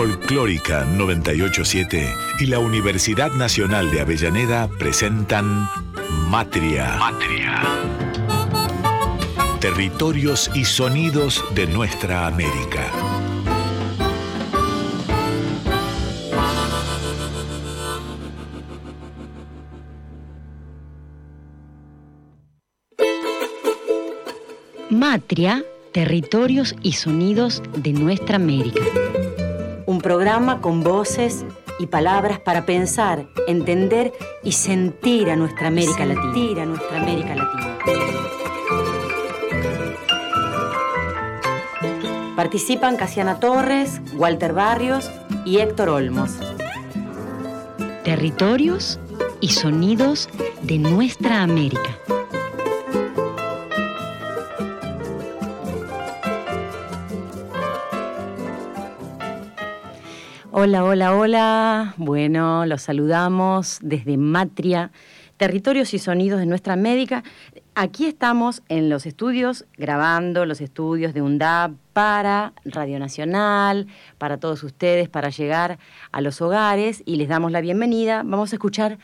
Folclórica 987 y la Universidad Nacional de Avellaneda presentan Matria. Matria. Territorios y sonidos de nuestra América. Matria, territorios y sonidos de nuestra América. Un programa con voces y palabras para pensar, entender y sentir a nuestra América Latina. A nuestra América Latina. Participan Casiana Torres, Walter Barrios y Héctor Olmos. Territorios y sonidos de nuestra América. Hola, hola, hola. Bueno, los saludamos desde Matria, territorios y sonidos de nuestra médica. Aquí estamos en los estudios, grabando los estudios de UNDAP para Radio Nacional, para todos ustedes, para llegar a los hogares y les damos la bienvenida. Vamos a escuchar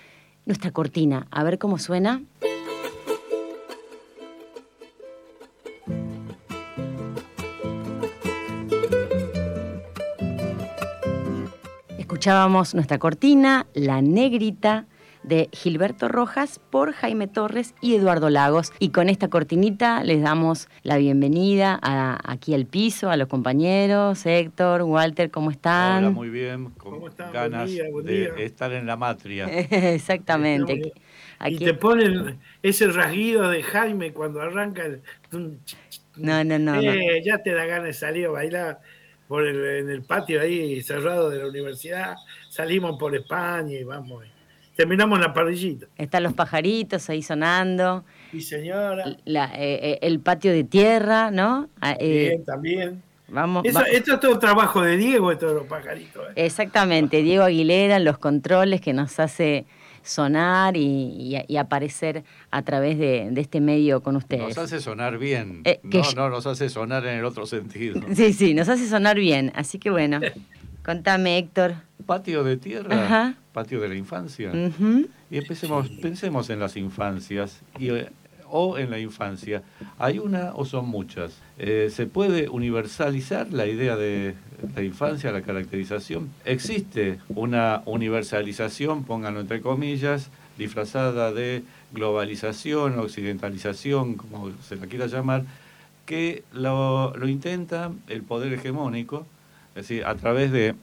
nuestra cortina, a ver cómo suena. Escuchábamos nuestra cortina, La Negrita, de Gilberto Rojas por Jaime Torres y Eduardo Lagos. Y con esta cortinita les damos la bienvenida aquí al piso, a los compañeros. Héctor, Walter, ¿cómo están? Hola, muy bien, con ganas de estar en la matria. Exactamente. Y te ponen ese rasguido de Jaime cuando arranca el... No, no, no, eh, Ya te da ganas de salir a bailar por en el patio ahí cerrado de la universidad, salimos por España y vamos, terminamos en la parrillita. Están los pajaritos ahí sonando. Sí, señora. Eh, eh, el patio de tierra, ¿no? Ah, eh, Bien, también. Vamos, Esto es todo trabajo de Diego, esto de los pajaritos. Exactamente, Diego Aguilera, los controles que nos hace sonar y, aparecer a través de, este medio con ustedes. Nos hace sonar bien, eh, no, no nos hace sonar en el otro sentido. Sí, sí, nos hace sonar bien, así que bueno, contame Héctor. Patio de tierra, patio de la infancia. Y empecemos, pensemos en las infancias y eh, o en la infancia. ¿Hay una o son muchas? Eh, ¿Se puede universalizar la idea de la infancia, la caracterización? ¿Existe una universalización, pónganlo entre comillas, disfrazada de globalización, occidentalización, como se la quiera llamar, que lo, intenta el poder hegemónico, es decir, a través de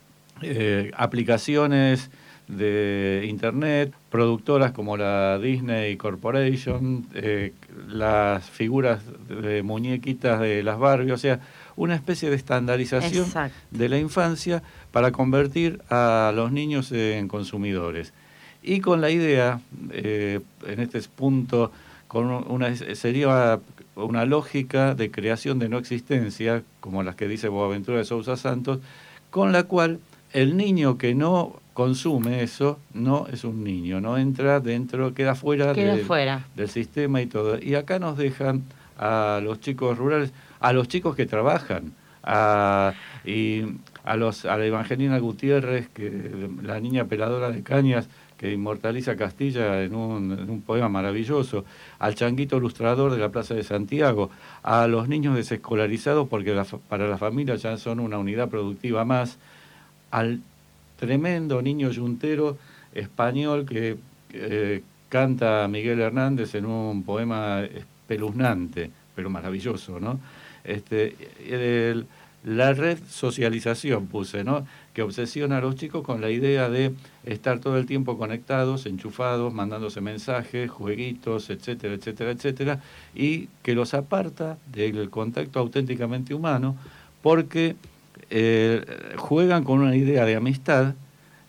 eh, aplicaciones de Internet, productoras como la Disney Corporation, eh, las figuras de muñequitas de las Barbie, o sea, una especie de estandarización de la infancia para convertir a los niños en consumidores. Y con la idea, eh, en este punto, con una, sería una lógica de creación de no existencia, como las que dice Boaventura de Sousa Santos, con la cual el niño que no consume eso, no es un niño, no entra dentro, queda fuera, del, sistema y todo. Y acá nos dejan a los chicos rurales, a los chicos que trabajan, a, y a, los, a la Evangelina Gutiérrez, que la niña peladora de cañas, que inmortaliza Castilla en un, en un, poema maravilloso, al changuito ilustrador de la Plaza de Santiago, a los niños desescolarizados, porque para las familias ya son una unidad productiva más, al tremendo niño yuntero español que canta Miguel Hernández en un poema espeluznante, pero maravilloso, ¿no? Este, la red socialización puse, ¿no? Que obsesiona a los chicos con la idea de estar todo el tiempo conectados, enchufados, mandándose mensajes, jueguitos, etcétera, etcétera, etcétera, y que los aparta del contacto auténticamente humano porque eh, juegan con una idea de amistad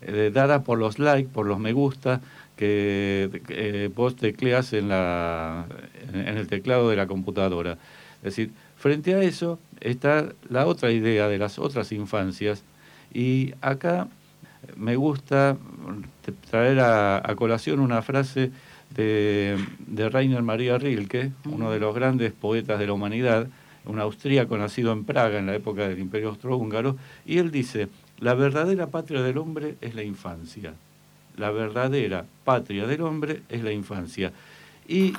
eh, dada por los likes, por los me gusta que eh, vos tecleas en, la, en el teclado de la computadora. Es decir, frente a eso está la otra idea de las otras infancias y acá me gusta traer a, colación una frase de, de Rainer Maria Rilke, uno de los grandes poetas de la humanidad, un austríaco nacido en Praga en la época del Imperio Austrohúngaro, y él dice, la verdadera patria del hombre es la infancia. La verdadera patria del hombre es la infancia. Y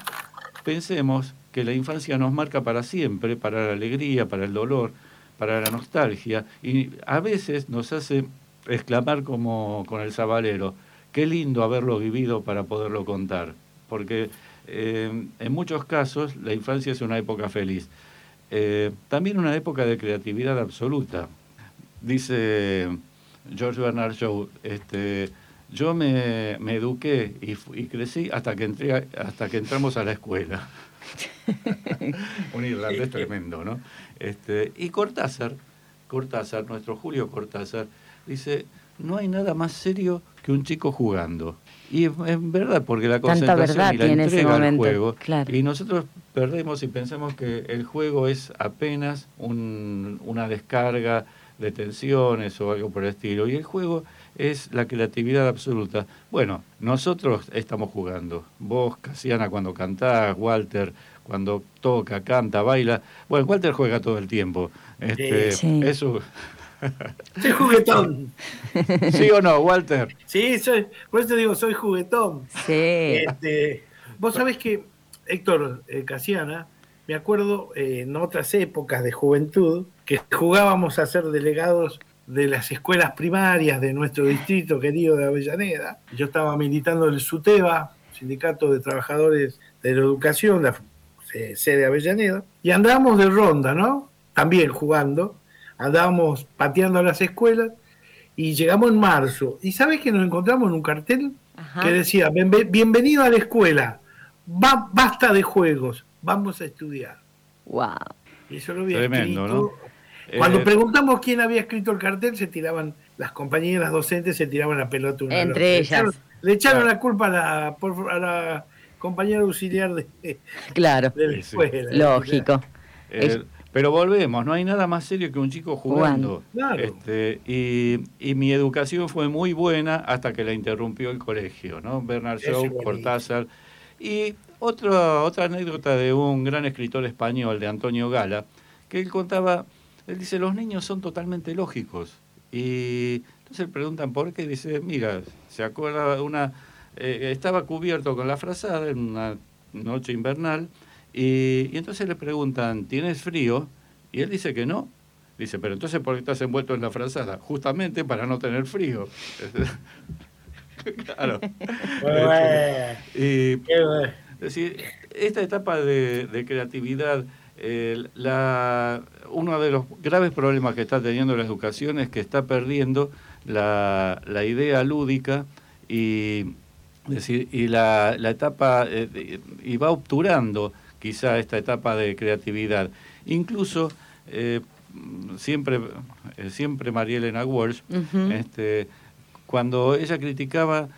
pensemos que la infancia nos marca para siempre, para la alegría, para el dolor, para la nostalgia, y a veces nos hace exclamar como con el sabalero, qué lindo haberlo vivido para poderlo contar, porque eh, en muchos casos la infancia es una época feliz. Eh, también una época de creatividad absoluta. Dice George Bernard Shaw, este, yo me, eduqué y, y, crecí hasta que, entré, hasta que entramos a la escuela. Un irlandés tremendo, ¿no? Este, y Cortázar, Cortázar, nuestro Julio Cortázar, dice, no hay nada más serio que un chico jugando. Y es verdad, porque la concentración y la entrega al juego. Y nosotros perdemos y pensamos que el juego es apenas una descarga de tensiones o algo por el estilo. Y el juego es la creatividad absoluta. Bueno, nosotros estamos jugando. Vos, Casiana, cuando cantás, Walter, cuando toca, canta, baila. Bueno, Walter juega todo el tiempo. Este, Eso. Soy juguetón. ¿Sí o no, Walter? Sí, soy, por eso digo, soy juguetón. Sí. Este, vos sabés que, Héctor eh, Casiana, me acuerdo eh, en otras épocas de juventud que jugábamos a ser delegados de las escuelas primarias de nuestro distrito querido de Avellaneda. Yo estaba militando en el SUTEBA, Sindicato de Trabajadores de la Educación, la sede de Avellaneda, y andábamos de ronda, ¿no? También jugando, andábamos pateando a las escuelas y llegamos en marzo. ¿Y sabes que nos encontramos en un cartel que decía, bienvenido a la escuela, basta de juegos, vamos a estudiar? Wow. Y eso lo había Tremendo, ¿no? Cuando eh, preguntamos quién había escrito el cartel, se tiraban, las compañeras docentes se tiraban la pelota una Entre ellas. Le echaron, la culpa a la, a la compañera auxiliar de, claro. la escuela. Lógico. Eh, pero volvemos, no hay nada más serio que un chico jugando. Este, y, mi educación fue muy buena hasta que la interrumpió el colegio, ¿no? Bernard Shaw, Cortázar. Y otra, otra anécdota de un gran escritor español, de Antonio Gala, que él contaba él dice, los niños son totalmente lógicos. Y entonces le preguntan por qué. Dice, mira, se acuerda de una... Eh, estaba cubierto con la frazada en una noche invernal y, entonces le preguntan, ¿tienes frío? Y él dice que no. Dice, pero entonces ¿por qué estás envuelto en la frazada? Justamente para no tener frío. claro. y, es decir, esta etapa de, de creatividad la, uno de los graves problemas que está teniendo la educación es que está perdiendo la, idea lúdica y, decir, y la, etapa, eh, y va obturando quizá esta etapa de creatividad. Incluso, eh, siempre, eh, siempre María Elena Walsh, este, cuando ella criticaba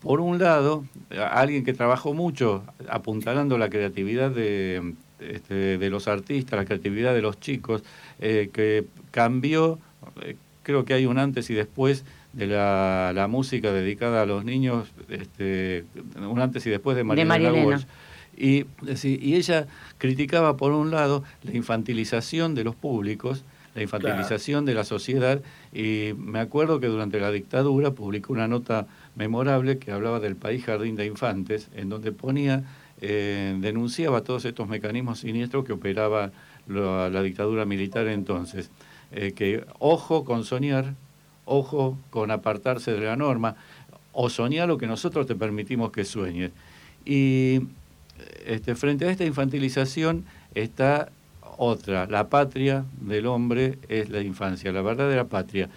por un lado, a alguien que trabajó mucho apuntalando la creatividad de, este, de los artistas, la creatividad de los chicos, eh, que cambió, eh, creo que hay un antes y después de la, música dedicada a los niños, este, un antes y después de María, Walsh. Y, y ella criticaba, por un lado, la infantilización de los públicos, la infantilización de la sociedad, y me acuerdo que durante la dictadura publicó una nota memorable que hablaba del país jardín de infantes, en donde ponía eh, denunciaba todos estos mecanismos siniestros que operaba la, dictadura militar entonces. Eh, que ojo con soñar, ojo con apartarse de la norma, o soñar lo que nosotros te permitimos que sueñes. Y este, frente a esta infantilización está otra, la patria del hombre es la infancia, la verdadera patria.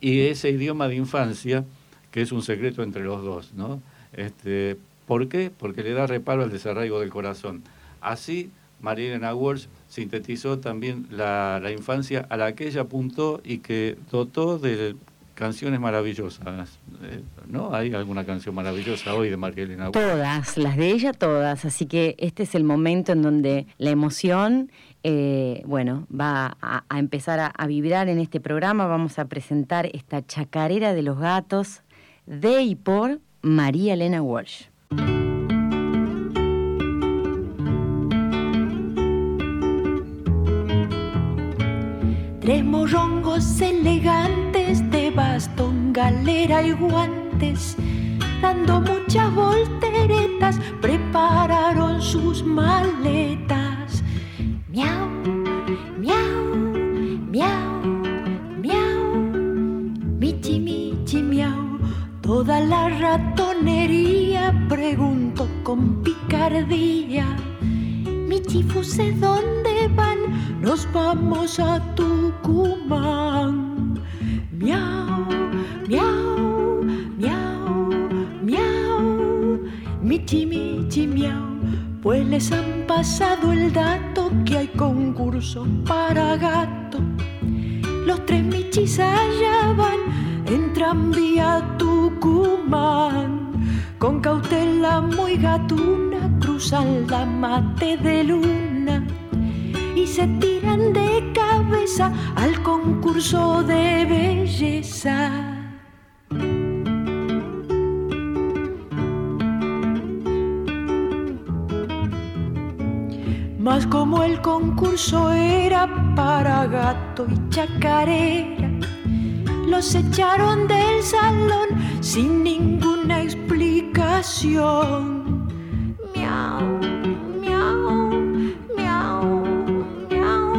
Y ese idioma de infancia, que es un secreto entre los dos, ¿no? Este, ¿Por qué? Porque le da reparo al desarraigo del corazón. Así, María Walsh sintetizó también la, infancia a la que ella apuntó y que dotó de canciones maravillosas. Eh, ¿No? ¿Hay alguna canción maravillosa hoy de María Elena Walsh? Todas, las de ella todas. Así que este es el momento en donde la emoción, eh, bueno, va a, empezar a, a, vibrar en este programa. Vamos a presentar esta chacarera de los gatos de y por María Elena Walsh. tres morrongos elegantes galera y guantes, dando muchas volteretas, prepararon sus maletas. Miau, miau, miau, miau, michi, michi, miau. Toda la ratonería preguntó con picardía. Michi, fuse, ¿dónde van? Nos vamos a Tucumán. Miau, Michi, michi, miau. Pues les han pasado el dato que hay concurso para gato. Los tres michis allá van, entran vía Tucumán. Con cautela muy gatuna cruzan la mate de luna y se tiran de cabeza al concurso de belleza. El concurso era para gato y chacarera, los echaron del salón sin ninguna explicación. Miau, miau, miau, miau,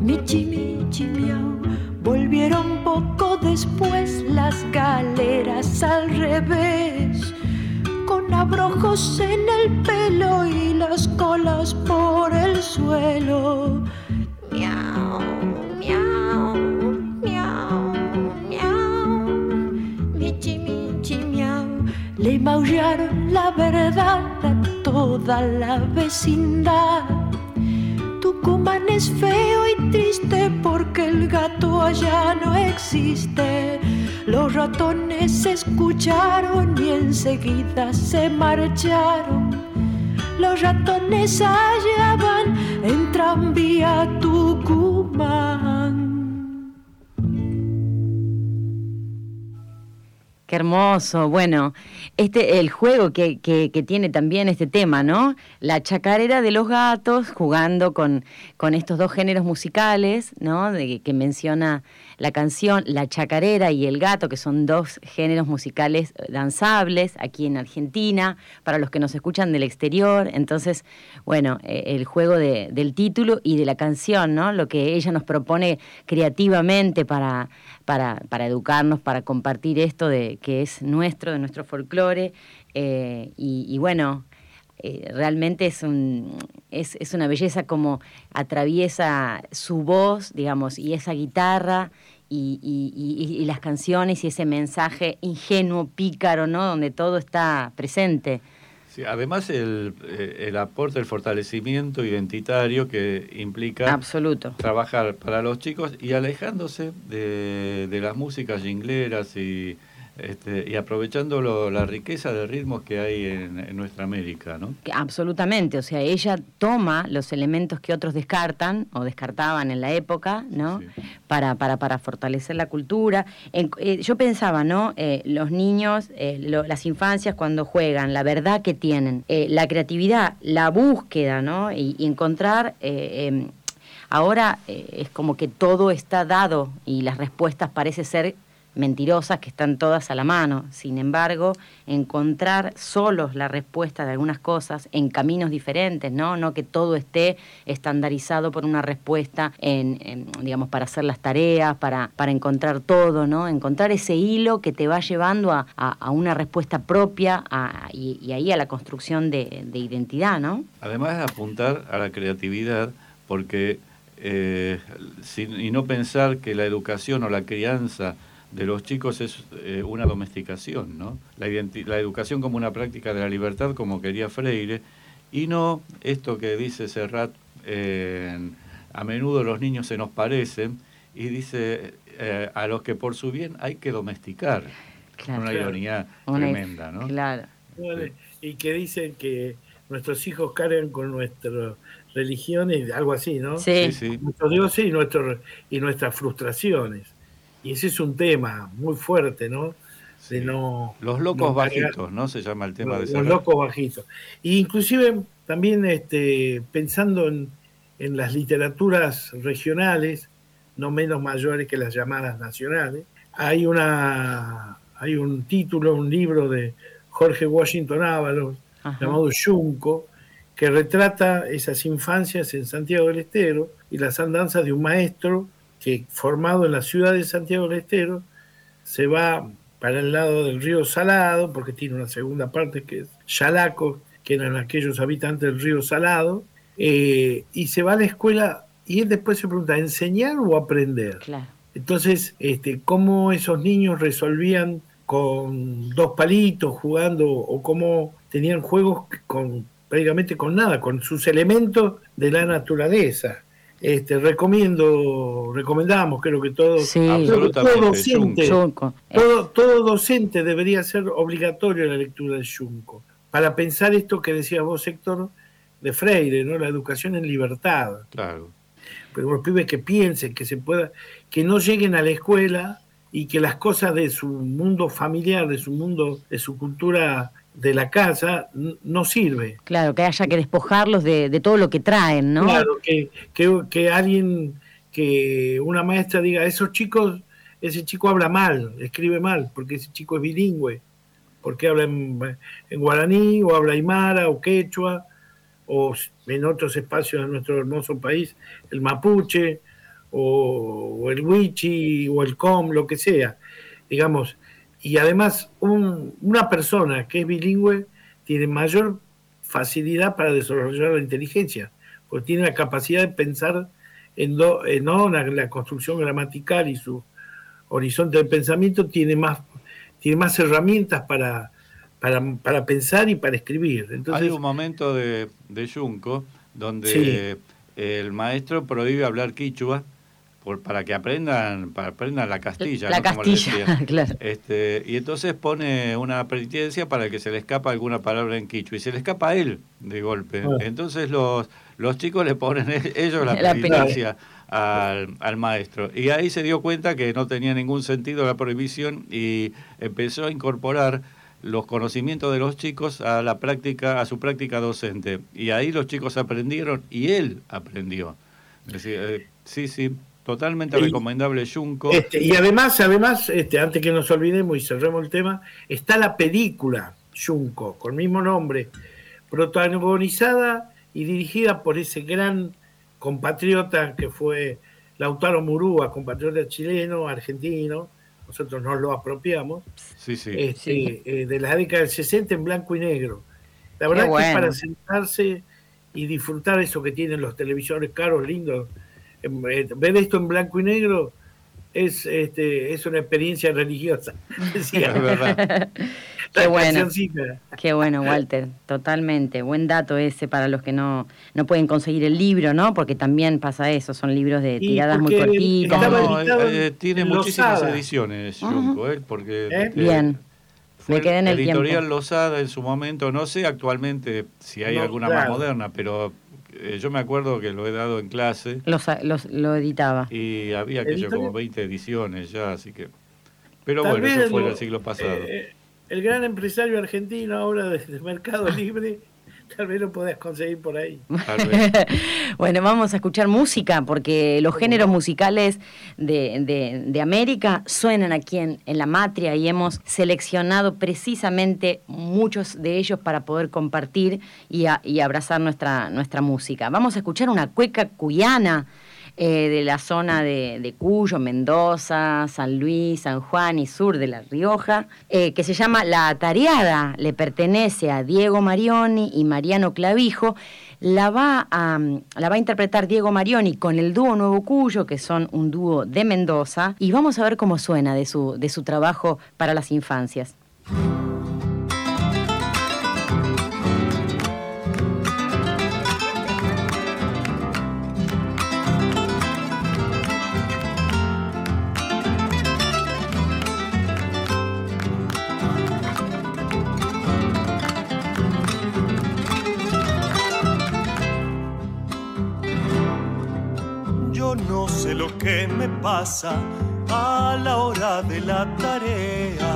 michi, michi, miau. Volvieron poco después las galeras al revés con abrojos en el pelo y toda la vecindad. Tucumán es feo y triste porque el gato allá no existe. Los ratones escucharon y enseguida se marcharon. Los ratones allá van en tranvía Tucumán. Qué hermoso. Bueno, este el juego que, que, tiene también este tema, ¿no? La chacarera de los gatos jugando con, con estos dos géneros musicales, ¿no? De, que menciona la canción, la chacarera y el gato, que son dos géneros musicales danzables aquí en Argentina, para los que nos escuchan del exterior. Entonces, bueno, eh, el juego de, del título y de la canción, ¿no? Lo que ella nos propone creativamente para, para, para educarnos, para compartir esto de que es nuestro, de nuestro folclore. Eh, y, bueno, eh, realmente es, un, es, es, una belleza como atraviesa su voz, digamos, y esa guitarra y, y, las canciones y ese mensaje ingenuo, pícaro, ¿no? Donde todo está presente. Sí, además el, eh, el, aporte, el fortalecimiento identitario que implica Absoluto. trabajar para los chicos y alejándose de, de las músicas jingleras y este, y aprovechando la riqueza de ritmos que hay en, nuestra América, ¿no? Absolutamente, o sea, ella toma los elementos que otros descartan o descartaban en la época, ¿no? Para, para, para fortalecer la cultura. Eh, yo pensaba, ¿no? Eh, los niños, eh, las infancias cuando juegan, la verdad que tienen, la creatividad, la búsqueda, ¿no? Y, y encontrar... Em, ahora es como que todo está dado y las respuestas parece ser mentirosas que están todas a la mano. Sin embargo, encontrar solos la respuesta de algunas cosas en caminos diferentes, ¿no? No que todo esté estandarizado por una respuesta en, digamos, para hacer las tareas, para, para encontrar todo, ¿no? Encontrar ese hilo que te va llevando a, una respuesta propia y, ahí a la construcción de, identidad, ¿no? Además de apuntar a la creatividad, porque eh, y no pensar que la educación o la crianza de los chicos es eh, una domesticación, ¿no? La, la, educación como una práctica de la libertad, como quería Freire, y no esto que dice Serrat, a menudo los niños se nos parecen, y dice eh, a los que por su bien hay que domesticar. una ironía tremenda, ¿no? Claro. y que dicen que nuestros hijos cargan con nuestras religiones, algo así, ¿no? Sí, sí. Nuestros dioses y, nuestros, y nuestras frustraciones. Y ese es un tema muy fuerte, ¿no? De no los locos bajitos, ¿no? Se llama el tema los, de Los locos bajitos. E inclusive también este, pensando en, las literaturas regionales, no menos mayores que las llamadas nacionales. Hay, una, hay un título, un libro de Jorge Washington Ábalos, llamado Yunco, que retrata esas infancias en Santiago del Estero y las andanzas de un maestro que, formado en la ciudad de Santiago del Estero, se va para el lado del río Salado, porque tiene una segunda parte que es Yalaco, que eran aquellos habitantes del río Salado, eh, y se va a la escuela y él después se pregunta, ¿enseñar o aprender? Entonces, este, ¿cómo esos niños resolvían con dos palitos jugando o cómo tenían juegos con prácticamente con nada, con sus elementos de la naturaleza? Este, recomiendo, recomendamos, creo que todos, todo, docente, todo, todo, docente debería ser obligatorio la lectura de Junco, para pensar esto que decías vos, Héctor, de Freire, ¿no? La educación en libertad. Claro. Pero los pibes que piensen, que se pueda, que no lleguen a la escuela y que las cosas de su mundo familiar, de su mundo, de su cultura de la casa, no sirve. Claro, que haya que despojarlos de, todo lo que traen, ¿no? Claro, que, que, alguien, que una maestra diga, esos chicos, ese chico habla mal, escribe mal, porque ese chico es bilingüe, porque habla en, en guaraní, o habla aymara, o quechua, o en otros espacios de nuestro hermoso país, el mapuche, o, el wichi, o el com, lo que sea, digamos. Y además, una persona que es bilingüe tiene mayor facilidad para desarrollar la inteligencia, porque tiene la capacidad de pensar en, no la, construcción gramatical y su horizonte de pensamiento tiene más, tiene más herramientas para, para, pensar y para escribir. Hay un momento de, de Junco donde el maestro prohíbe hablar quichua por, para que aprendan para aprendan la castilla. La castilla, claro. Este, y entonces pone una penitencia para que se le escapa alguna palabra en quichua y se le escapa a él de golpe. Ah. Entonces los, los chicos le ponen ellos la, penitencia. Al, al, maestro. Y ahí se dio cuenta que no tenía ningún sentido la prohibición y empezó a incorporar los conocimientos de los chicos a la práctica, a su práctica docente. Y ahí los chicos aprendieron y él aprendió. Eh, sí, sí, totalmente recomendable Junco. Este, y además, además, este, antes que nos olvidemos y cerremos el tema, está la película Junco, con el mismo nombre, protagonizada y dirigida por ese gran compatriota que fue Lautaro Murúa, compatriota chileno, argentino, nosotros nos lo apropiamos, este, eh, de la década del 60 en blanco y negro. La verdad que es para sentarse y disfrutar eso que tienen los televisores caros, lindos. Eh, ver esto en blanco y negro es, este, es una experiencia religiosa. verdad. Qué bueno. Qué bueno, Walter, totalmente. Buen dato ese para los que no, no pueden conseguir el libro, ¿no? Porque también pasa eso, son libros de tiradas muy cortitas. Eh, tiene muchísimas ediciones, Junco, ¿eh? porque ¿Eh? Bien. Me quedé en el editorial Losada en su momento, no sé actualmente si hay alguna más moderna, pero eh, yo me acuerdo que lo he dado en clase. Los, lo editaba. Y había aquello como 20 ediciones ya, así que... Pero bueno, eso fue el siglo pasado. Eh, eh, el gran empresario argentino ahora del Mercado Libre Tal vez lo podés conseguir por ahí. bueno, vamos a escuchar música porque los géneros musicales de, América suenan aquí en, La Matria y hemos seleccionado precisamente muchos de ellos para poder compartir y, y abrazar nuestra, nuestra música. Vamos a escuchar una cueca cuyana eh, de la zona de, Cuyo, Mendoza, San Luis, San Juan y sur de La Rioja, eh, que se llama La Tareada, le pertenece a Diego Marioni y Mariano Clavijo. La va, a, la va a interpretar Diego Marioni con el dúo Nuevo Cuyo, que son un dúo de Mendoza, y vamos a ver cómo suena de su, de su trabajo para las infancias. Pasa a la hora de la tarea.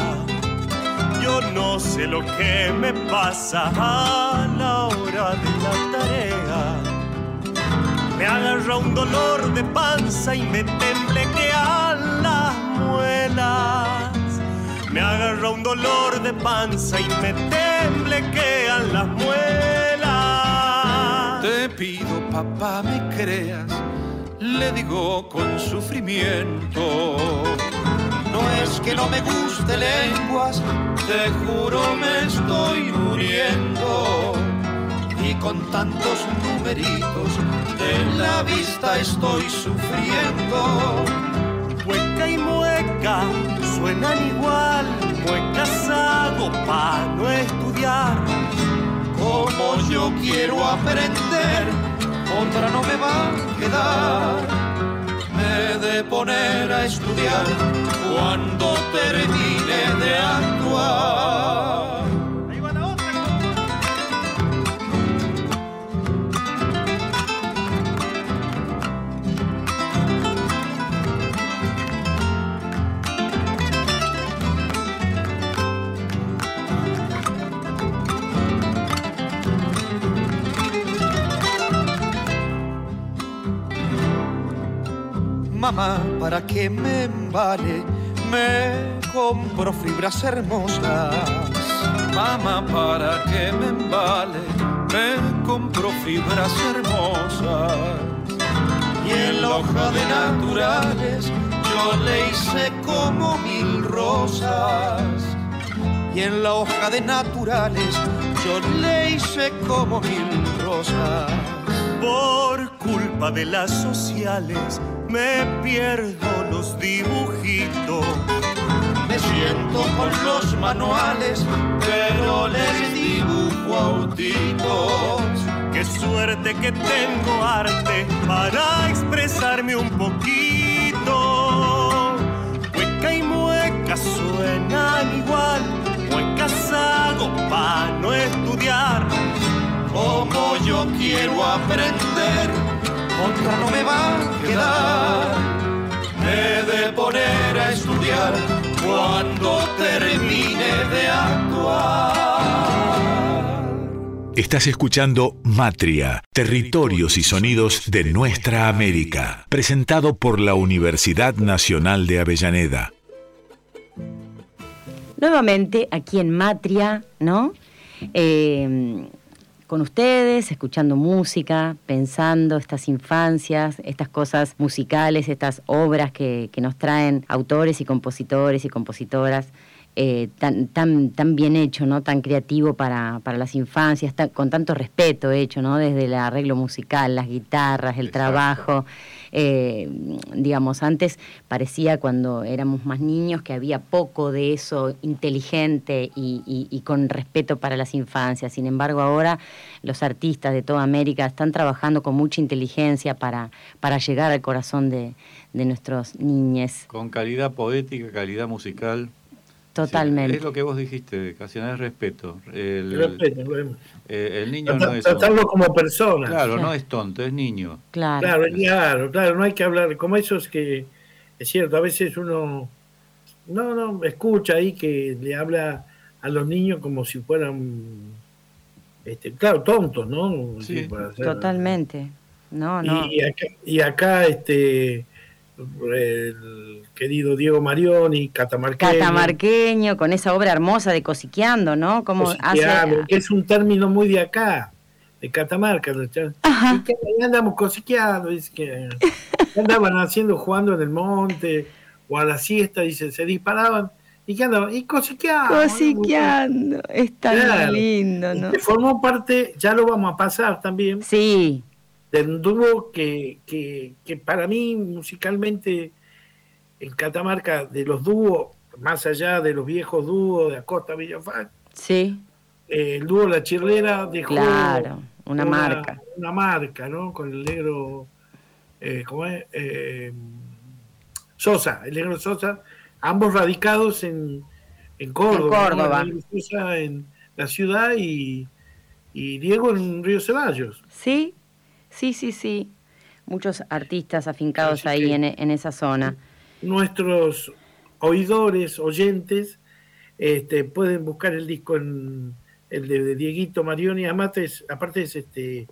Yo no sé lo que me pasa a la hora de la tarea. Me agarra un dolor de panza y me temblequean las muelas. Me agarra un dolor de panza y me temblequean las muelas. Te pido, papá, me creas, le digo con sufrimiento. No es que no me guste lenguas, te juro me estoy muriendo y con tantos numeritos de la vista estoy sufriendo. Mueca y mueca suenan igual, muecas hago para no estudiar. Como yo quiero aprender, otra no me va a estudiar cuando termine de actuar. mamá, para que me embale, me compro fibras hermosas. Mamá, para que me embale, me compro fibras hermosas. Y en la hoja de naturales yo le hice como mil rosas. Y en la hoja de naturales yo le hice como mil rosas. Por culpa de las sociales me pierdo los dibujitos. Me siento con los manuales, pero les dibujo autitos. Qué suerte que tengo arte para expresarme un poquito. Mueca y mueca suenan igual, muecas hago para no estudiar. Como yo quiero aprender otra no me va a quedar. Me de poner a estudiar cuando termine de actuar. Estás escuchando Matria, Territorios y Sonidos de Nuestra América, presentado por la Universidad Nacional de Avellaneda. Nuevamente aquí en Matria, ¿no? Eh, con ustedes, escuchando música, pensando estas infancias, estas cosas musicales, estas obras que, nos traen autores y compositores y compositoras. Eh, tan, tan, tan bien hecho, ¿no? tan creativo para, las infancias, con tanto respeto hecho, ¿no? desde el arreglo musical, las guitarras, el trabajo. Eh, digamos, antes parecía cuando éramos más niños que había poco de eso inteligente y, con respeto para las infancias. Sin embargo, ahora los artistas de toda América están trabajando con mucha inteligencia para, para llegar al corazón de, de nuestros niños. Con calidad poética, calidad musical. Totalmente. es lo que vos dijiste, Casiana, es respeto. El, respeto, eh, el niño no es. Tratarlo como persona. Claro, no es tonto, es niño. Claro. claro, claro, no hay que hablar. Como eso es que, es cierto, a veces uno. No, no, escucha ahí que le habla a los niños como si fueran. Este, claro, tontos, ¿no? Sí, totalmente. No, no. Y acá, y acá este el querido Diego Marioni, catamarqueño. Catamarqueño, con esa obra hermosa de Cosiqueando, ¿no? Como hace... que es un término muy de acá, de Catamarca. Y andamos cosiqueando, dice que andaban haciendo, jugando en el monte, o a la siesta, dice, se disparaban. ¿Y qué andaban? Y cosiqueando. Cosiqueando, es tan lindo, ¿no? Formó parte, ya lo vamos a pasar también. Sí del dúo que, que, para mí musicalmente en Catamarca, de los dúos, más allá de los viejos dúos de Acosta Villafán, sí. Eh, el dúo La Chirlera dejó claro, una, marca. Una marca, ¿no? Con el negro, eh, ¿cómo es? Eh, Sosa, el negro Sosa, ambos radicados en, en Córdoba. En Córdoba. en la ciudad y, y Diego en Río Ceballos. Sí, Sí, sí, sí. Muchos artistas afincados ahí en, esa zona. Nuestros oidores, oyentes, este, pueden buscar el disco en el de, Dieguito Marioni. Aparte es, aparte es este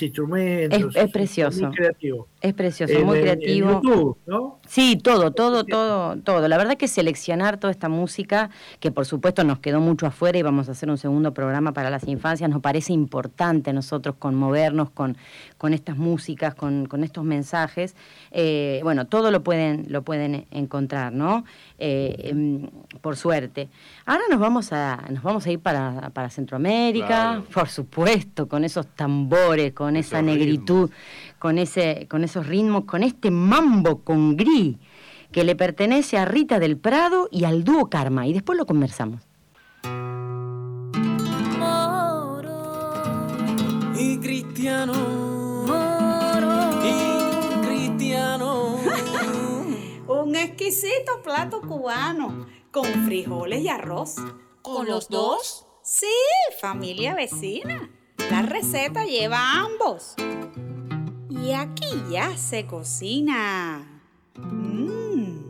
instrumentos. Es, precioso. Muy creativo. Es precioso, muy creativo. YouTube, ¿no? Sí, todo, todo, todo, todo. La verdad que seleccionar toda esta música, que por supuesto nos quedó mucho afuera y vamos a hacer un segundo programa para las infancias, nos parece importante a nosotros conmovernos con, con estas músicas, con, con estos mensajes. Eh, bueno, todo lo pueden, lo pueden encontrar, ¿no? Eh, em, por suerte. Ahora nos vamos a, nos vamos a ir para, para Centroamérica, por supuesto, con esos tambores, con esa negritud, con, ese, con esos ritmos, con este mambo con gris que le pertenece a Rita del Prado y al dúo Karma. Y después lo conversamos. y Cristiano. Exquisito plato cubano con frijoles y arroz. ¿Con los dos? Sí, familia vecina. La receta lleva ambos. Y aquí ya se cocina. Mmm.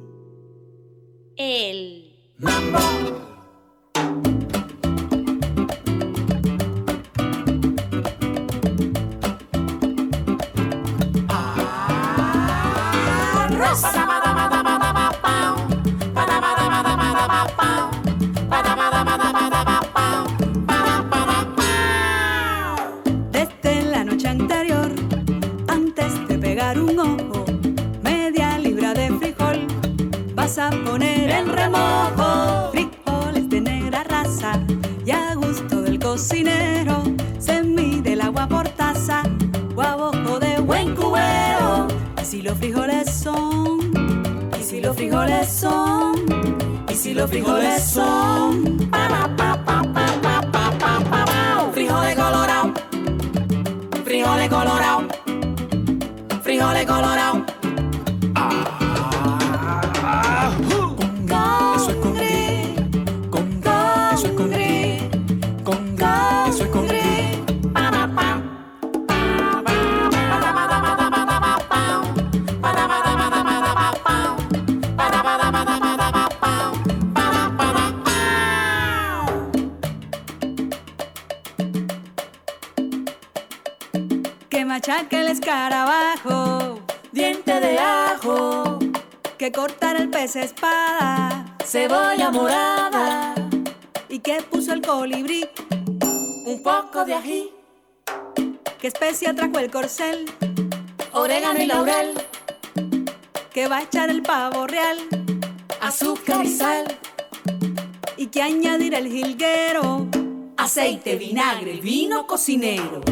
El mambo. A poner en remojo frijoles de negra raza y a gusto del cocinero se mide el agua por taza guabojo de buen cubero y si los frijoles son y si los frijoles son y si los frijoles son frijoles colorado frijoles colorado frijoles colorado poco de ají, que especia trajo el corcel, orégano y laurel, que va a echar el pavo real, azúcar y sal, y que añadir el jilguero, aceite, vinagre, vino cocinero.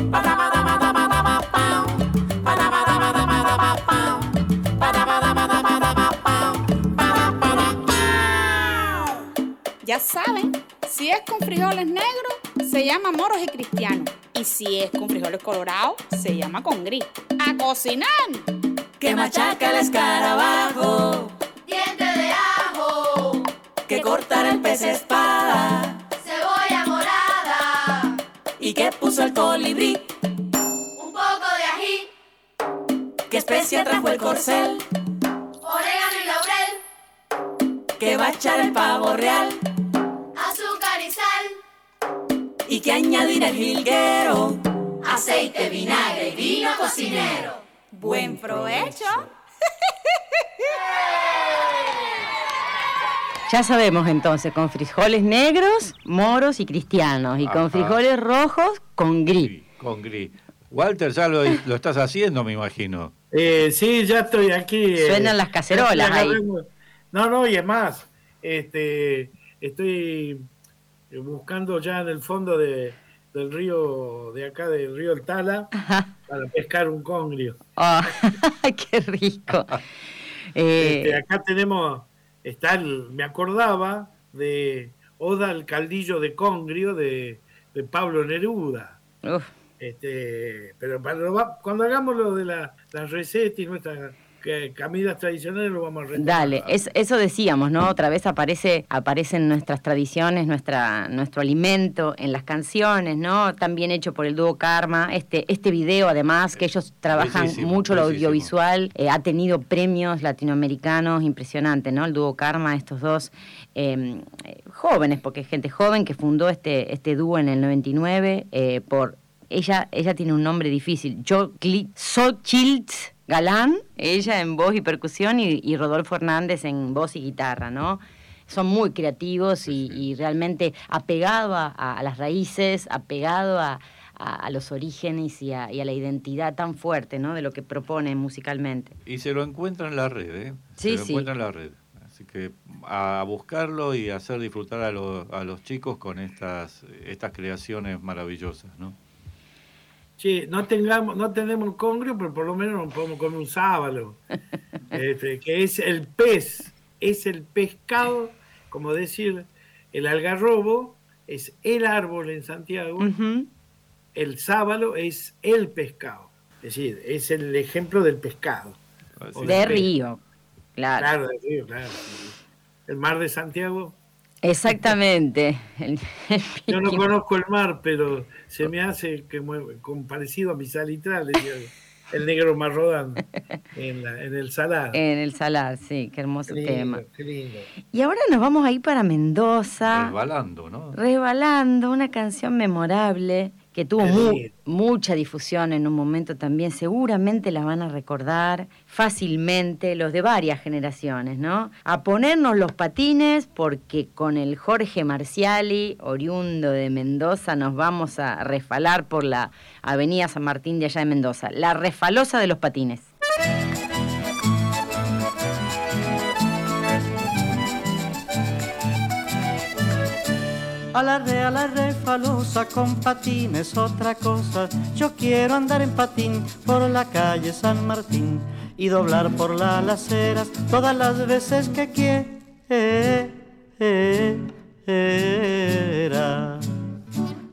Ya saben, si es con frijoles negros, se llama moros y cristianos. Y si es con frijoles colorados, se llama con gris. ¡A cocinar! Que machaca el escarabajo. Diente de ajo. Que cortar el pez espada. Cebolla morada. Y que puso el colibrí. Un poco de ají. Que especia trajo el corcel. Orégano y laurel. Que va a echar el pavo real que añadir el jilguero, aceite, vinagre y vino cocinero. Buen provecho. Ya sabemos entonces, con frijoles negros, moros y cristianos, y con frijoles rojos, con gris. con gris. Walter, ya lo, estás haciendo, me imagino. Eh, sí, ya estoy aquí. Eh, Suenan las cacerolas ahí. No, no, y es más, este, estoy buscando ya en el fondo de, del río, de acá del río El Tala, para pescar un congrio. Ah, ¡Qué rico! Este, eh, acá tenemos, está me acordaba de Oda al Caldillo de Congrio de, Pablo Neruda. Este, pero cuando hagamos lo de la, la receta y nuestra que comidas tradicionales lo vamos a retomar. Dale, eso decíamos, ¿no? Otra vez aparece, aparecen nuestras tradiciones, nuestra, nuestro alimento en las canciones, ¿no? También hecho por el dúo Karma. Este, este video, además, que ellos trabajan mucho lo audiovisual, eh, ha tenido premios latinoamericanos impresionantes, ¿no? El dúo Karma, estos dos em, jóvenes, porque es gente joven que fundó este, este dúo en el 99 eh, por ella, ella tiene un nombre difícil, Xochitl Galán, ella en voz y percusión y, Rodolfo Hernández en voz y guitarra, ¿no? Son muy creativos y, realmente apegado a, las raíces, apegado a, los orígenes y, a, la identidad tan fuerte, ¿no? De lo que propone musicalmente. Y se lo encuentra en la red, ¿eh? Sí, se lo encuentra en la red. Así que a buscarlo y hacer disfrutar a, a los chicos con estas, estas creaciones maravillosas, ¿no? Sí, no tengamos, no tenemos congrio, pero por lo menos nos podemos comer un sábalo, este, que es el pez, es el pescado, como decir, el algarrobo es el árbol en Santiago, el sábalo es el pescado, es decir, es el ejemplo del pescado. De río, claro. Claro, de río, claro. El mar de Santiago Exactamente. Yo no conozco el mar, pero se me hace que con parecido a mi salitral, el negro más rodando en, el salar. En el salar, sí, qué hermoso tema. Y ahora nos vamos a ir para Mendoza. Resbalando, ¿no? Resbalando, una canción memorable que tuvo mucha difusión en un momento también, seguramente la van a recordar fácilmente los de varias generaciones, ¿no? A ponernos los patines porque con el Jorge Marciali, oriundo de Mendoza, nos vamos a refalar por la Avenida San Martín de allá de Mendoza, la refalosa de los patines. A la re, a la re, falosa con patines, otra cosa. Yo quiero andar en patín por la calle San Martín y doblar por las aceras todas las veces que quiera.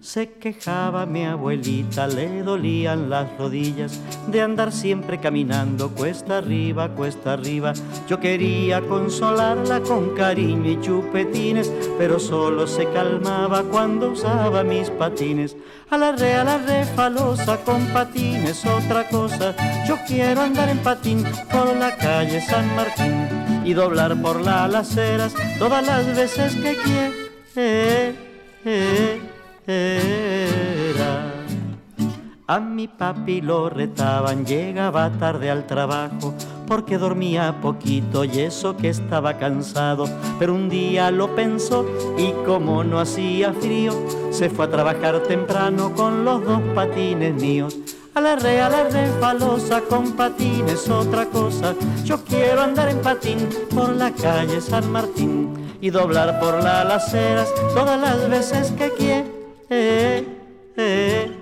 Se quejaba mi abuelita, le dolían las rodillas de andar siempre caminando cuesta arriba, cuesta arriba. Yo quería consolarla con cariño y chupetines, pero solo se calmaba cuando usaba mis patines. A la re, a la re, falosa con patines, otra cosa. Yo quiero andar en patín por la calle San Martín y doblar por las aceras todas las veces que quiera. A mi papi lo retaban, llegaba tarde al trabajo porque dormía poquito y eso que estaba cansado. Pero un día lo pensó y como no hacía frío, se fue a trabajar temprano con los dos patines míos. A la re, la re, falosa con patines, otra cosa. Yo quiero andar en patín por la calle San Martín y doblar por las aceras todas las veces que quiera era.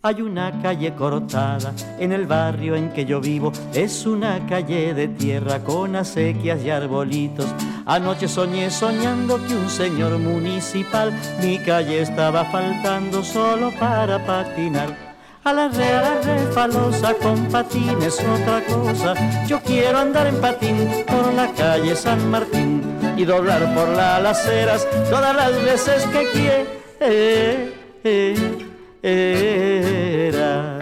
Hay una calle cortada en el barrio en que yo vivo. Es una calle de tierra con acequias y arbolitos. Anoche soñé soñando que un señor municipal mi calle estaba faltando solo para patinar. A la re, falosa con patines, otra cosa. Yo quiero andar en patín por la calle San Martín y doblar por las aceras todas las veces que quiera.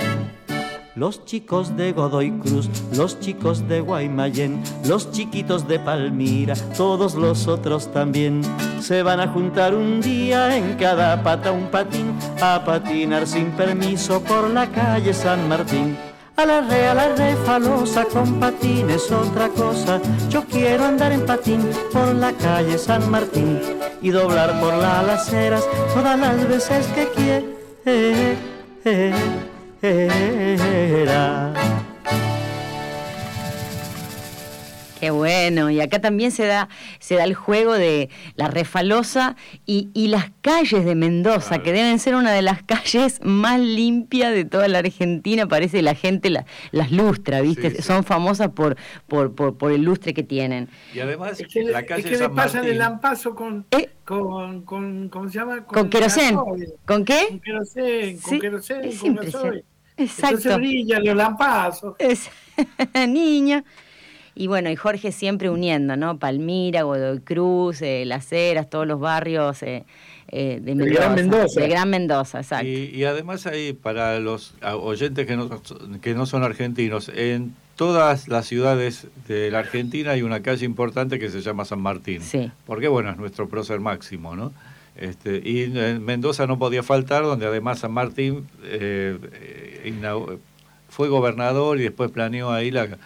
Los chicos de Godoy Cruz, los chicos de Guaymallén, los chiquitos de Palmira, todos los otros también, se van a juntar un día en cada pata un patín, a patinar sin permiso por la calle San Martín. A la re, a la re, falosa con patines, otra cosa. Yo quiero andar en patín por la calle San Martín y doblar por las aceras todas las veces que quiera. Qué bueno, y acá también se da, se da el juego de la refalosa y, las calles de Mendoza, que deben ser una de las calles más limpias de toda la Argentina, parece la gente las lustra, ¿viste? Son famosas por, por, por, el lustre que tienen. Y además, es que, la calle es que le pasan el lampazo con, ¿Eh? con, con, ¿cómo se llama? Con, querosén. ¿Con qué? Con querosén, con querosén, con Exacto. Entonces brillan los lampazos. Es, niña. Y bueno, y Jorge siempre uniendo, ¿no? Palmira, Godoy Cruz, eh, Las Heras, todos los barrios eh, eh, de Mendoza. Gran Mendoza. De Gran Mendoza, exacto. Y, además ahí, para los oyentes que no, que no son argentinos, en todas las ciudades de la Argentina hay una calle importante que se llama San Martín. Sí. Porque, bueno, es nuestro prócer máximo, ¿no? Este, y en Mendoza no podía faltar, donde además San Martín eh, fue gobernador y después planeó ahí la,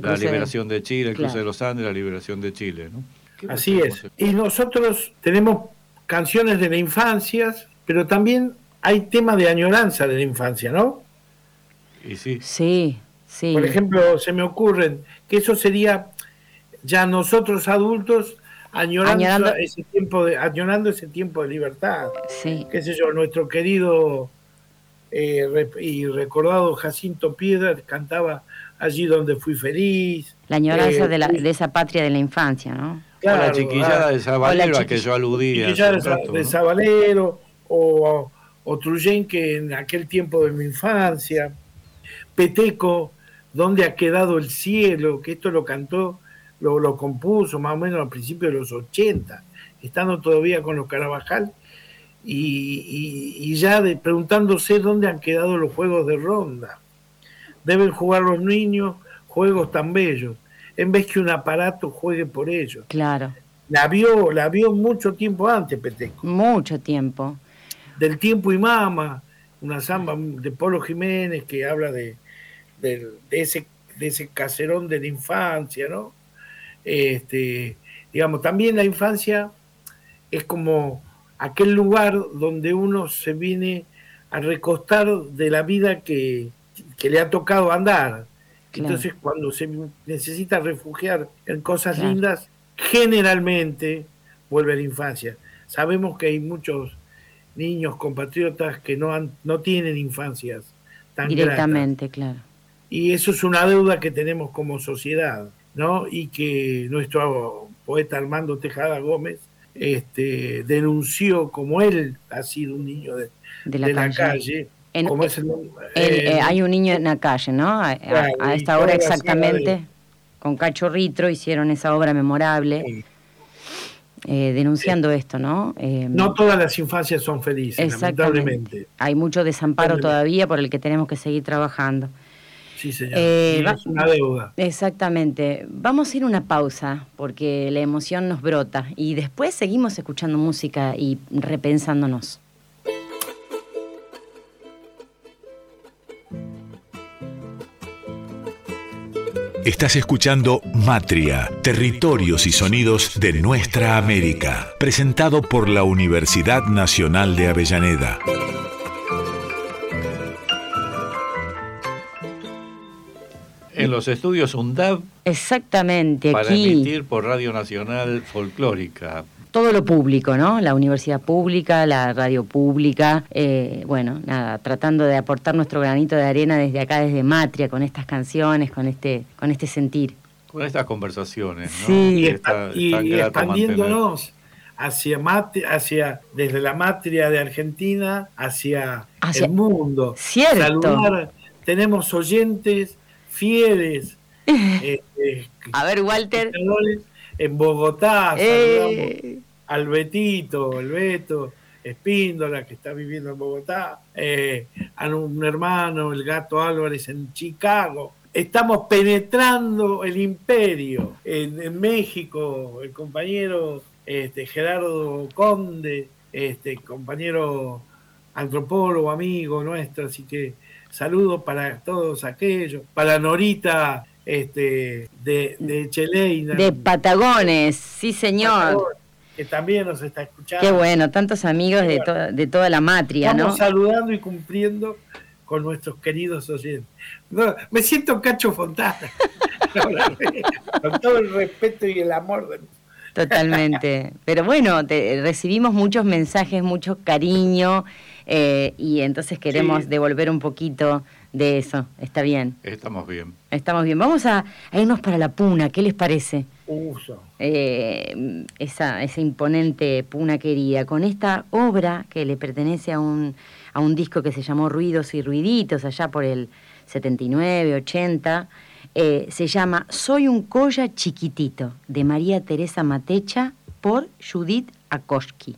la liberación de Chile, el cruce de los Andes, la liberación de Chile. ¿no? Así es. Y nosotros tenemos canciones de la infancia, pero también hay temas de añoranza de la infancia, ¿no? Y sí. Sí, sí. Por ejemplo, se me ocurren que eso sería ya nosotros adultos añorando, ese tiempo de añorando ese tiempo de libertad. Sí. Qué sé yo, nuestro querido eh, y recordado Jacinto Piedra cantaba allí donde fui feliz. La añoranza eh, de, la, de esa patria de la infancia, ¿no? Claro, la chiquillada de Zabalero a que yo aludía. Chiquillada de, Zabalero o, o Truyen que en aquel tiempo de mi infancia. Peteco, ¿dónde ha quedado el cielo? Que esto lo cantó, lo, lo compuso más o menos a principios de los 80, estando todavía con los Carabajal y, y, ya de, preguntándose dónde han quedado los juegos de ronda. Deben jugar los niños juegos tan bellos, en vez que un aparato juegue por ellos. Claro. La vio, la vio mucho tiempo antes, Peteco. Mucho tiempo. Del tiempo y mama, una samba de Polo Jiménez que habla de, de, ese, de ese caserón de la infancia, ¿no? Este, digamos, también la infancia es como aquel lugar donde uno se viene a recostar de la vida que, le ha tocado andar. Entonces, cuando se necesita refugiar en cosas lindas, generalmente vuelve a la infancia. Sabemos que hay muchos niños compatriotas que no, han, no tienen infancias tan Directamente, claro. Y eso es una deuda que tenemos como sociedad, ¿no? Y que nuestro poeta Armando Tejada Gómez este, denunció como él ha sido un niño de, la, calle. Eh, hay un niño en la calle, ¿no? A, esta hora exactamente, con Cacho Ritro hicieron esa obra memorable. Eh, denunciando esto, ¿no? Eh, no todas las infancias son felices, lamentablemente. Hay mucho desamparo todavía por el que tenemos que seguir trabajando. Sí, señor. es una deuda. Exactamente. Vamos a ir a una pausa porque la emoción nos brota y después seguimos escuchando música y repensándonos. Estás escuchando Matria, Territorios y Sonidos de Nuestra América, presentado por la Universidad Nacional de Avellaneda. En los estudios UNDAV. Exactamente, para emitir por Radio Nacional Folclórica. Todo lo público, ¿no? La universidad pública, la radio pública. Eh, bueno, nada, tratando de aportar nuestro granito de arena desde acá, desde Matria, con estas canciones, con este, con este sentir. Con estas conversaciones, ¿no? Sí, y, expandiéndonos hacia, hacia desde la matria de Argentina hacia, el mundo. Cierto. tenemos oyentes fieles. Este, a ver, Walter. En Bogotá, eh. al Betito, el Beto, Espíndola, que está viviendo en Bogotá, eh, a un hermano, el gato Álvarez, en Chicago. Estamos penetrando el imperio. En, México, el compañero este, Gerardo Conde, este, compañero antropólogo, amigo nuestro, así que Saludos para todos aquellos, para Norita este, de, de Cheleina. De Patagones, sí señor. que también nos está escuchando. Qué bueno, tantos amigos de, de toda la matria, Estamos saludando y cumpliendo con nuestros queridos oyentes. me siento Cacho Fontana, con todo el respeto y el amor de Totalmente. Pero bueno, recibimos muchos mensajes, mucho cariño eh, y entonces queremos devolver un poquito de eso. ¿Está bien? Estamos bien. Estamos bien. Vamos a, irnos para la puna. ¿Qué les parece? Uso. Eh, esa, esa imponente puna querida, con esta obra que le pertenece a un, a un disco que se llamó Ruidos y Ruiditos, allá por el 79, 80 eh, se llama Soy un colla chiquitito, de María Teresa Matecha, por Judith Akoski.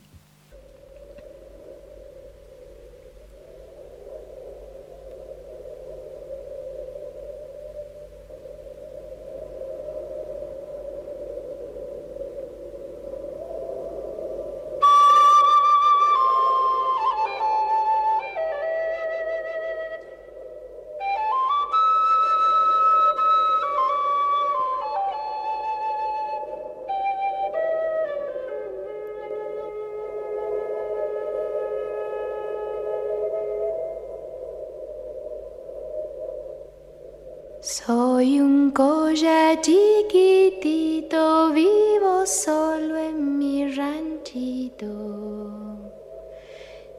Soy un colla chiquitito, vivo solo en mi ranchito.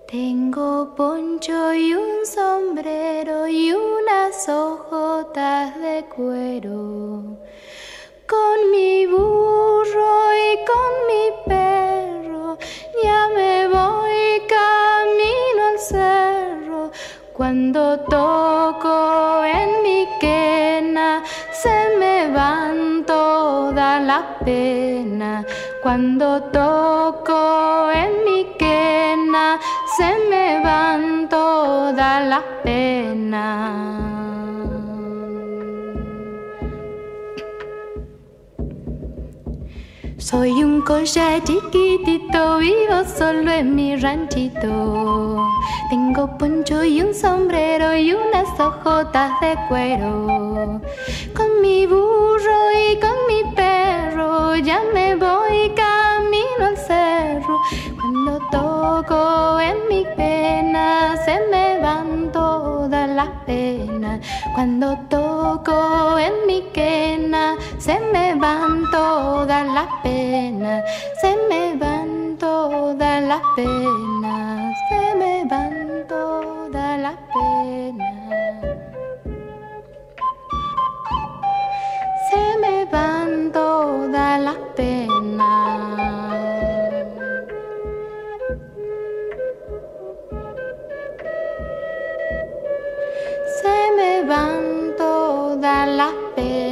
Tengo poncho y Cuando toco en mi quena se me van todas las penas. Soy un colla chiquitito, vivo solo en mi ranchito. Tengo poncho y un sombrero y unas hojotas de cuero. Toco en mi pena se me van todas las penas. Cuando toco en mi quena se me van todas las penas. Se me van todas las penas. Se me van todas las penas. Se me van todas las penas. Todas las penas.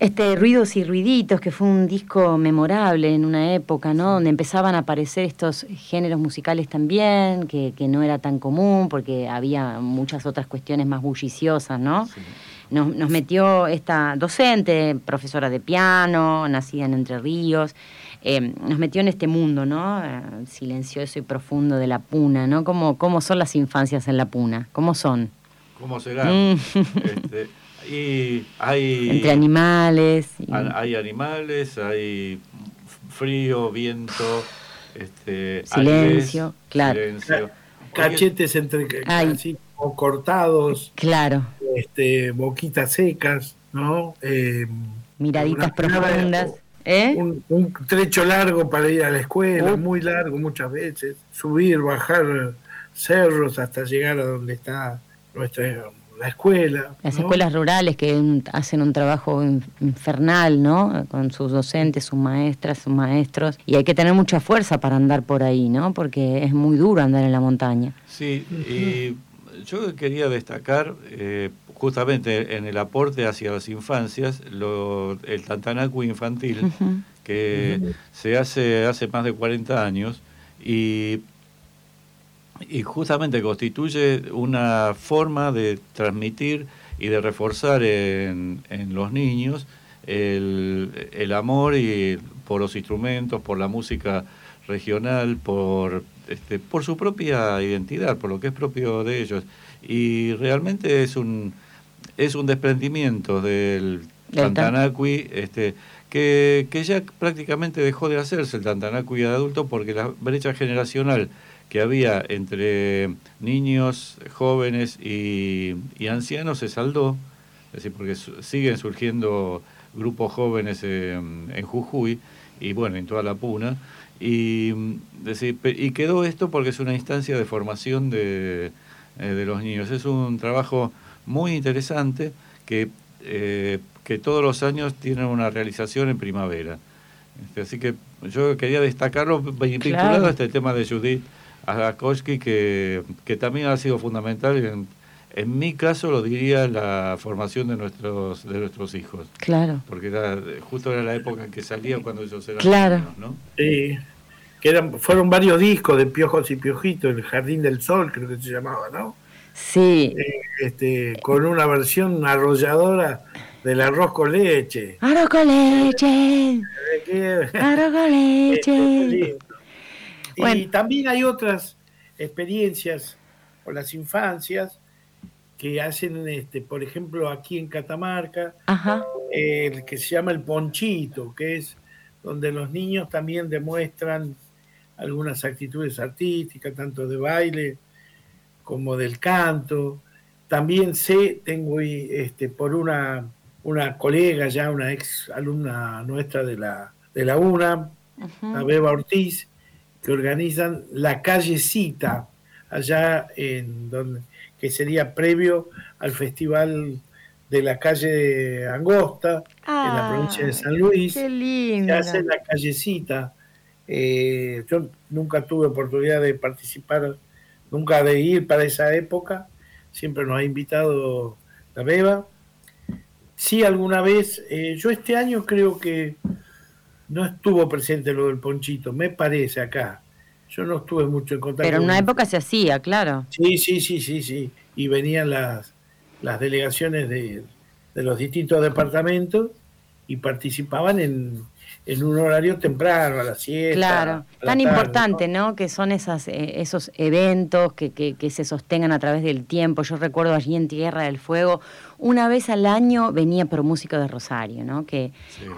Este Ruidos y Ruiditos, que fue un disco memorable en una época, ¿no? Donde empezaban a aparecer estos géneros musicales también, que, que no era tan común porque había muchas otras cuestiones más bulliciosas, ¿no? Nos, nos metió esta docente, profesora de piano, nacida en Entre Ríos, eh, nos metió en este mundo, ¿no? Eh, silencioso y profundo de la puna, ¿no? ¿Cómo, ¿Cómo son las infancias en la puna? ¿Cómo son? ¿Cómo será? Mm. Este, y hay, Entre animales. y- hay animales, hay frío, viento, este, Silencio, claro. silencio. Cachetes entre así cortados, Claro, este, boquitas secas, ¿no? Eh, miraditas profundas. ¿Eh? un, un trecho largo para ir a la escuela, Uh. muy largo muchas veces, subir, bajar cerros hasta llegar a donde está nuestra la escuela. Las ¿no? escuelas rurales que hacen un trabajo in- infernal, ¿no? Con sus docentes, sus maestras, sus maestros. Y hay que tener mucha fuerza para andar por ahí, ¿no? Porque es muy duro andar en la montaña. Sí, y yo quería destacar eh, justamente en el aporte hacia las infancias lo, el Tantanacu infantil, que se hace hace más de 40 años y, y justamente constituye una forma de transmitir y de reforzar en, en los niños el, el amor y por los instrumentos, por la música regional, por, este, por su propia identidad, por lo que es propio de ellos. Y realmente es un, es un desprendimiento del Del tan- Tantanacui, este, que, que ya prácticamente dejó de hacerse el Tantanacui de adulto porque la brecha generacional que había entre niños, jóvenes y, y ancianos se saldó, es decir, porque su- siguen surgiendo grupos jóvenes en, en Jujuy y bueno, en toda la Puna, y, mm, decir, y quedó esto porque es una instancia de formación de, eh, de los niños. Es un trabajo muy interesante que, eh, que todos los años tienen una realización en primavera. Este, así que yo quería destacarlo vinculado a este tema de Judith Agakoski, que, que también ha sido fundamental en, en mi caso lo diría la formación de nuestros de nuestros hijos. Claro. Porque era, justo era la época en que salían cuando ellos eran claro. ¿no? Sí. Que eran, fueron varios discos de Piojos y Piojitos, El Jardín del Sol, creo que se llamaba, ¿no? Sí. Eh, este, con una versión arrolladora del arroz con leche. Arroz con leche. arroz con leche. Y también hay otras experiencias con las infancias que hacen, este, por ejemplo, aquí en Catamarca, el que se llama el ponchito, que es donde los niños también demuestran algunas actitudes artísticas, tanto de baile como del canto. También sé, tengo este, por una, una colega ya, una ex alumna nuestra de la, de la UNAM, la Beba Ortiz, que organizan la callecita allá en donde que sería previo al festival de la calle Angosta, en la provincia de San Luis. Qué lindo. Se hace la callecita. Eh, yo nunca tuve oportunidad de participar, nunca de ir para esa época. Siempre nos ha invitado la Beba. Sí, alguna vez, eh, yo este año creo que no estuvo presente lo del ponchito, me parece acá. Yo no estuve mucho en contacto. Pero en una época se hacía, claro. Sí, sí, sí, sí, sí. Y venían las, las delegaciones de, de los distintos departamentos y participaban en, en un horario temprano, a las 7. Claro, tan importante, ¿no? Que son esas, eh, esos eventos que, que, que, se sostengan a través del tiempo. Yo recuerdo allí en Tierra del Fuego, una vez al año venía Pro Música de Rosario, ¿no? Que,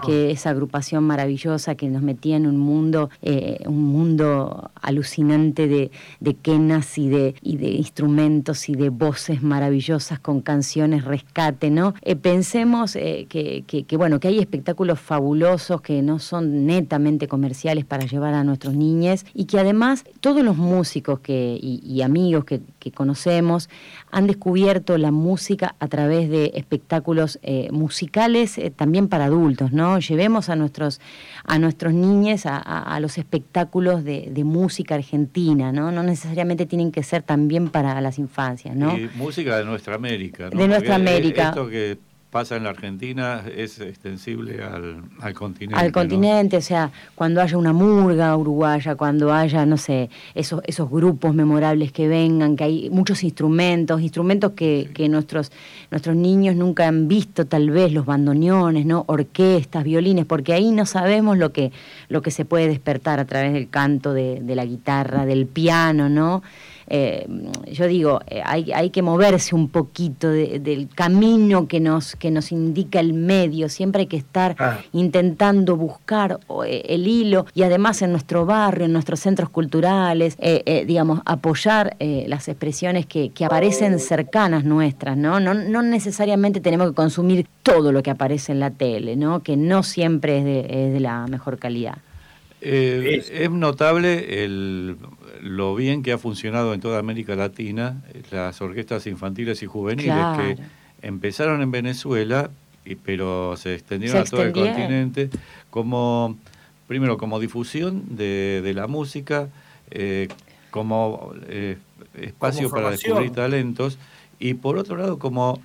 que esa agrupación maravillosa que nos metía en un mundo, eh, un mundo alucinante de, de quenas y de, y de instrumentos y de voces maravillosas con canciones rescate, ¿no? Eh, pensemos eh, que, que, bueno, que hay espectáculos fabulosos que no son netamente comerciales para llevar a nuestros niños y que además todos los músicos que, y, y amigos que, que conocemos han descubierto la música a través de espectáculos eh, musicales eh, también para adultos, ¿no? Llevemos a nuestros, a nuestros niños a, a, a los espectáculos de, de, música argentina, ¿no? No necesariamente tienen que ser también para las infancias, ¿no? Y música de nuestra América, ¿no? De nuestra Porque América. Esto que pasa en la Argentina es extensible al, al continente. Al ¿no? continente, o sea, cuando haya una murga uruguaya, cuando haya, no sé, esos, esos grupos memorables que vengan, que hay muchos instrumentos, instrumentos que, que nuestros, nuestros niños nunca han visto, tal vez los bandoneones, ¿no? Orquestas, violines, porque ahí no sabemos lo que, lo que se puede despertar a través del canto, de, de la guitarra, del piano, ¿no? Eh, yo digo, eh, hay, hay, que moverse un poquito de, del camino que nos, que nos indica el medio, siempre hay que estar ah. intentando buscar eh, el hilo y además en nuestro barrio, en nuestros centros culturales, eh, digamos, apoyar las expresiones que, que, aparecen cercanas nuestras, ¿no? ¿no? No necesariamente tenemos que consumir todo lo que aparece en la tele, ¿no? Que no siempre es de, es de la mejor calidad. Eh, es, notable el, lo bien que ha funcionado en toda América Latina las orquestas infantiles y juveniles claro. que empezaron en Venezuela, y, pero se extendieron se a todo el continente como, primero, como difusión de, de la música, eh, como eh, espacio como para descubrir talentos, y por otro lado, como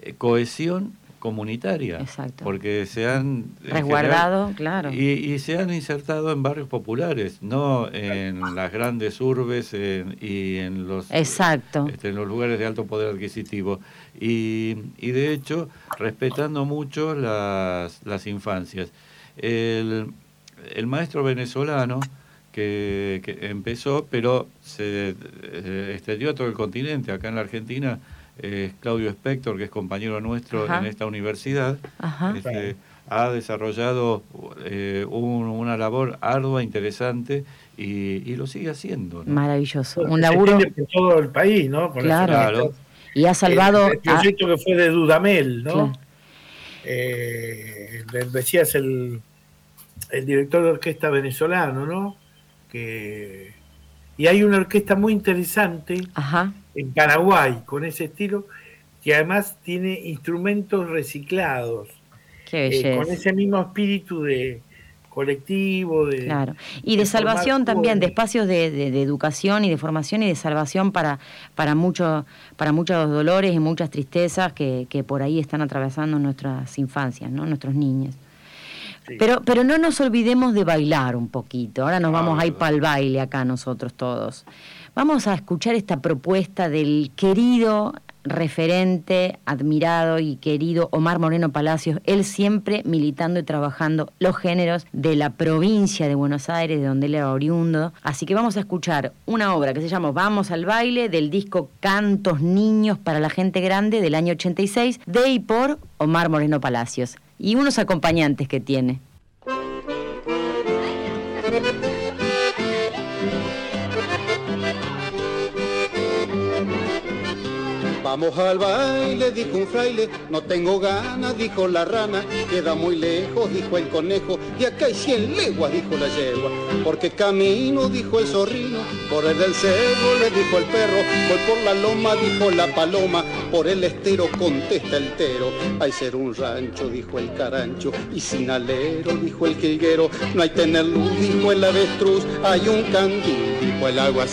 eh, cohesión comunitaria. Exacto. Porque se han resguardado, claro. Y, y, se han insertado en barrios populares, no en las grandes urbes en, y en los, Exacto. Este, en los lugares de alto poder adquisitivo. Y, y de hecho, respetando mucho las, las infancias. El, el maestro venezolano que, que, empezó, pero se eh, extendió a todo el continente, acá en la Argentina, es Claudio Spector, que es compañero nuestro Ajá. en esta universidad, este, ha desarrollado eh, un, una labor ardua, interesante y, y lo sigue haciendo. ¿no? Maravilloso. Un laburo. Por todo el país, ¿no? Por claro. claro. Y ha salvado. El, el proyecto a... que fue de Dudamel, ¿no? Claro. Eh, decías el, el director de orquesta venezolano, ¿no? Que, y hay una orquesta muy interesante Ajá en Paraguay con ese estilo, que además tiene instrumentos reciclados. Qué con ese mismo espíritu de, colectivo, de... Claro, y de, salvación también, de espacios de, educación y de formación y de salvación para, para, mucho, para muchos dolores y muchas tristezas que, por ahí están atravesando nuestras infancias, ¿no? nuestros niños. Pero, pero no nos olvidemos de bailar un poquito. Ahora nos vamos a ir para el baile acá nosotros todos. Vamos a escuchar esta propuesta del querido referente, admirado y querido Omar Moreno Palacios, él siempre militando y trabajando los géneros de la provincia de Buenos Aires, de donde él era oriundo. Así que vamos a escuchar una obra que se llama Vamos al baile del disco Cantos Niños para la Gente Grande del año 86, de y por Omar Moreno Palacios, y unos acompañantes que tiene. Vamos al baile, dijo un fraile, no tengo ganas, dijo la rana, queda muy lejos, dijo el conejo, y acá hay cien leguas, dijo la yegua, porque camino, dijo el zorrino, por el del cerro, le dijo el perro, voy por la loma, dijo la paloma, por el estero, contesta el tero, hay ser un rancho, dijo el carancho, y sin alero, dijo el quilguero, no hay tener luz, dijo el avestruz, hay un candil, dijo el agua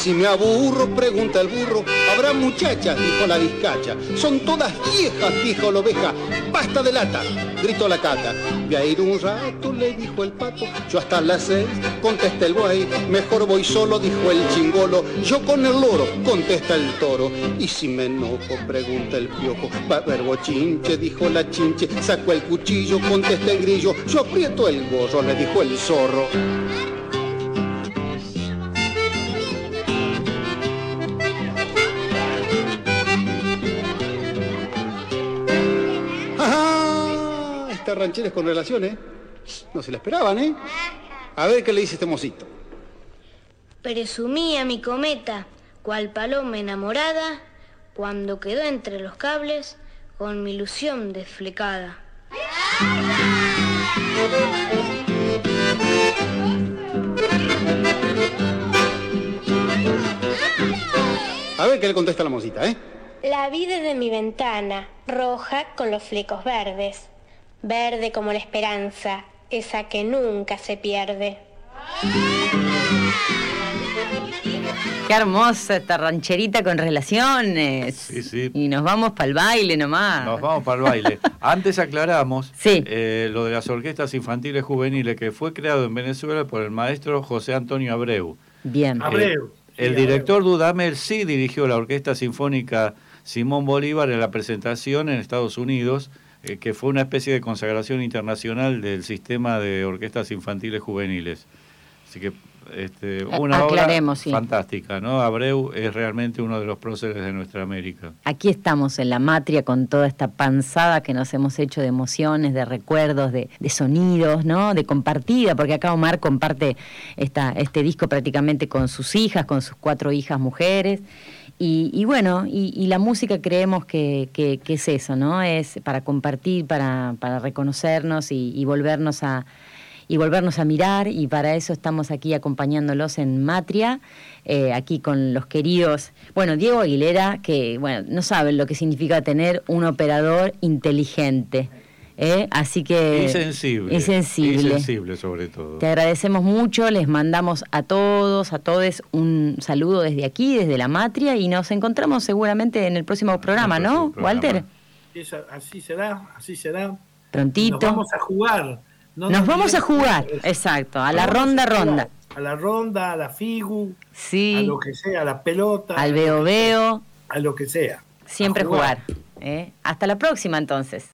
Si me aburro, pregunta el burro, habrá muchachas, dijo la vizcacha. Son todas viejas, dijo la oveja. Basta de lata, gritó la cata. Voy a ir un rato, le dijo el pato. Yo hasta las seis, contesta el buey. Mejor voy solo, dijo el chingolo. Yo con el loro, contesta el toro. Y si me enojo, pregunta el piojo. Va a haber bochinche, dijo la chinche. Sacó el cuchillo, contesta el grillo. Yo aprieto el gorro, le dijo el zorro. Rancheres con relaciones. No se la esperaban, ¿eh? A ver qué le dice este mocito. Presumía mi cometa, cual paloma enamorada, cuando quedó entre los cables con mi ilusión desflecada. A ver qué le contesta la mocita, ¿eh? La vi desde mi ventana, roja con los flecos verdes verde como la esperanza, esa que nunca se pierde. Qué hermosa esta rancherita con relaciones. Sí, sí. Y nos vamos para el baile nomás. Nos vamos para el baile. Antes aclaramos eh, lo de las orquestas infantiles juveniles que fue creado en Venezuela por el maestro José Antonio Abreu. Bien. Abreu. el director Dudamel sí dirigió la Orquesta Sinfónica Simón Bolívar en la presentación en Estados Unidos eh, que fue una especie de consagración internacional del sistema de orquestas infantiles juveniles. Así que este, una obra fantástica, ¿no? Abreu es realmente uno de los próceres de nuestra América. Aquí estamos en la matria con toda esta panzada que nos hemos hecho de emociones, de recuerdos, de, sonidos, ¿no? De compartida, porque acá Omar comparte esta, este disco prácticamente con sus hijas, con sus cuatro hijas mujeres. Y, bueno, y, la música creemos que, es eso, ¿no? Es para compartir, para, reconocernos y, volvernos a y volvernos a mirar y para eso estamos aquí acompañándolos en Matria, eh, aquí con los queridos, bueno, Diego Aguilera, que bueno, no saben lo que significa tener un operador inteligente. ¿Eh? Así que... Y sensible. Y sensible. sensible sobre todo. Te agradecemos mucho, les mandamos a todos, a todos un saludo desde aquí, desde la Matria, y nos encontramos seguramente en el próximo programa, ¿no, Walter? así será, así será. Prontito. Nos vamos a jugar. nos, vamos a jugar, exacto, a la ronda ronda. A la ronda, a la figu, sí. a lo que sea, a la pelota. Al veo veo. A lo que sea. Siempre jugar. ¿eh? Hasta la próxima entonces.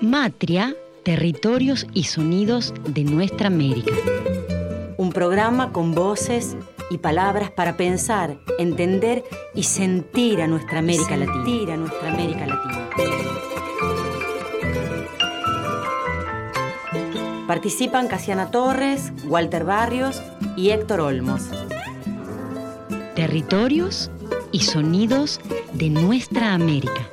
Matria, territorios y sonidos de nuestra América. Un programa con voces y palabras para pensar, entender y sentir a nuestra América Latina. Sentir a nuestra América Latina. Participan Casiana Torres, Walter Barrios y Héctor Olmos. Territorios y sonidos de nuestra América.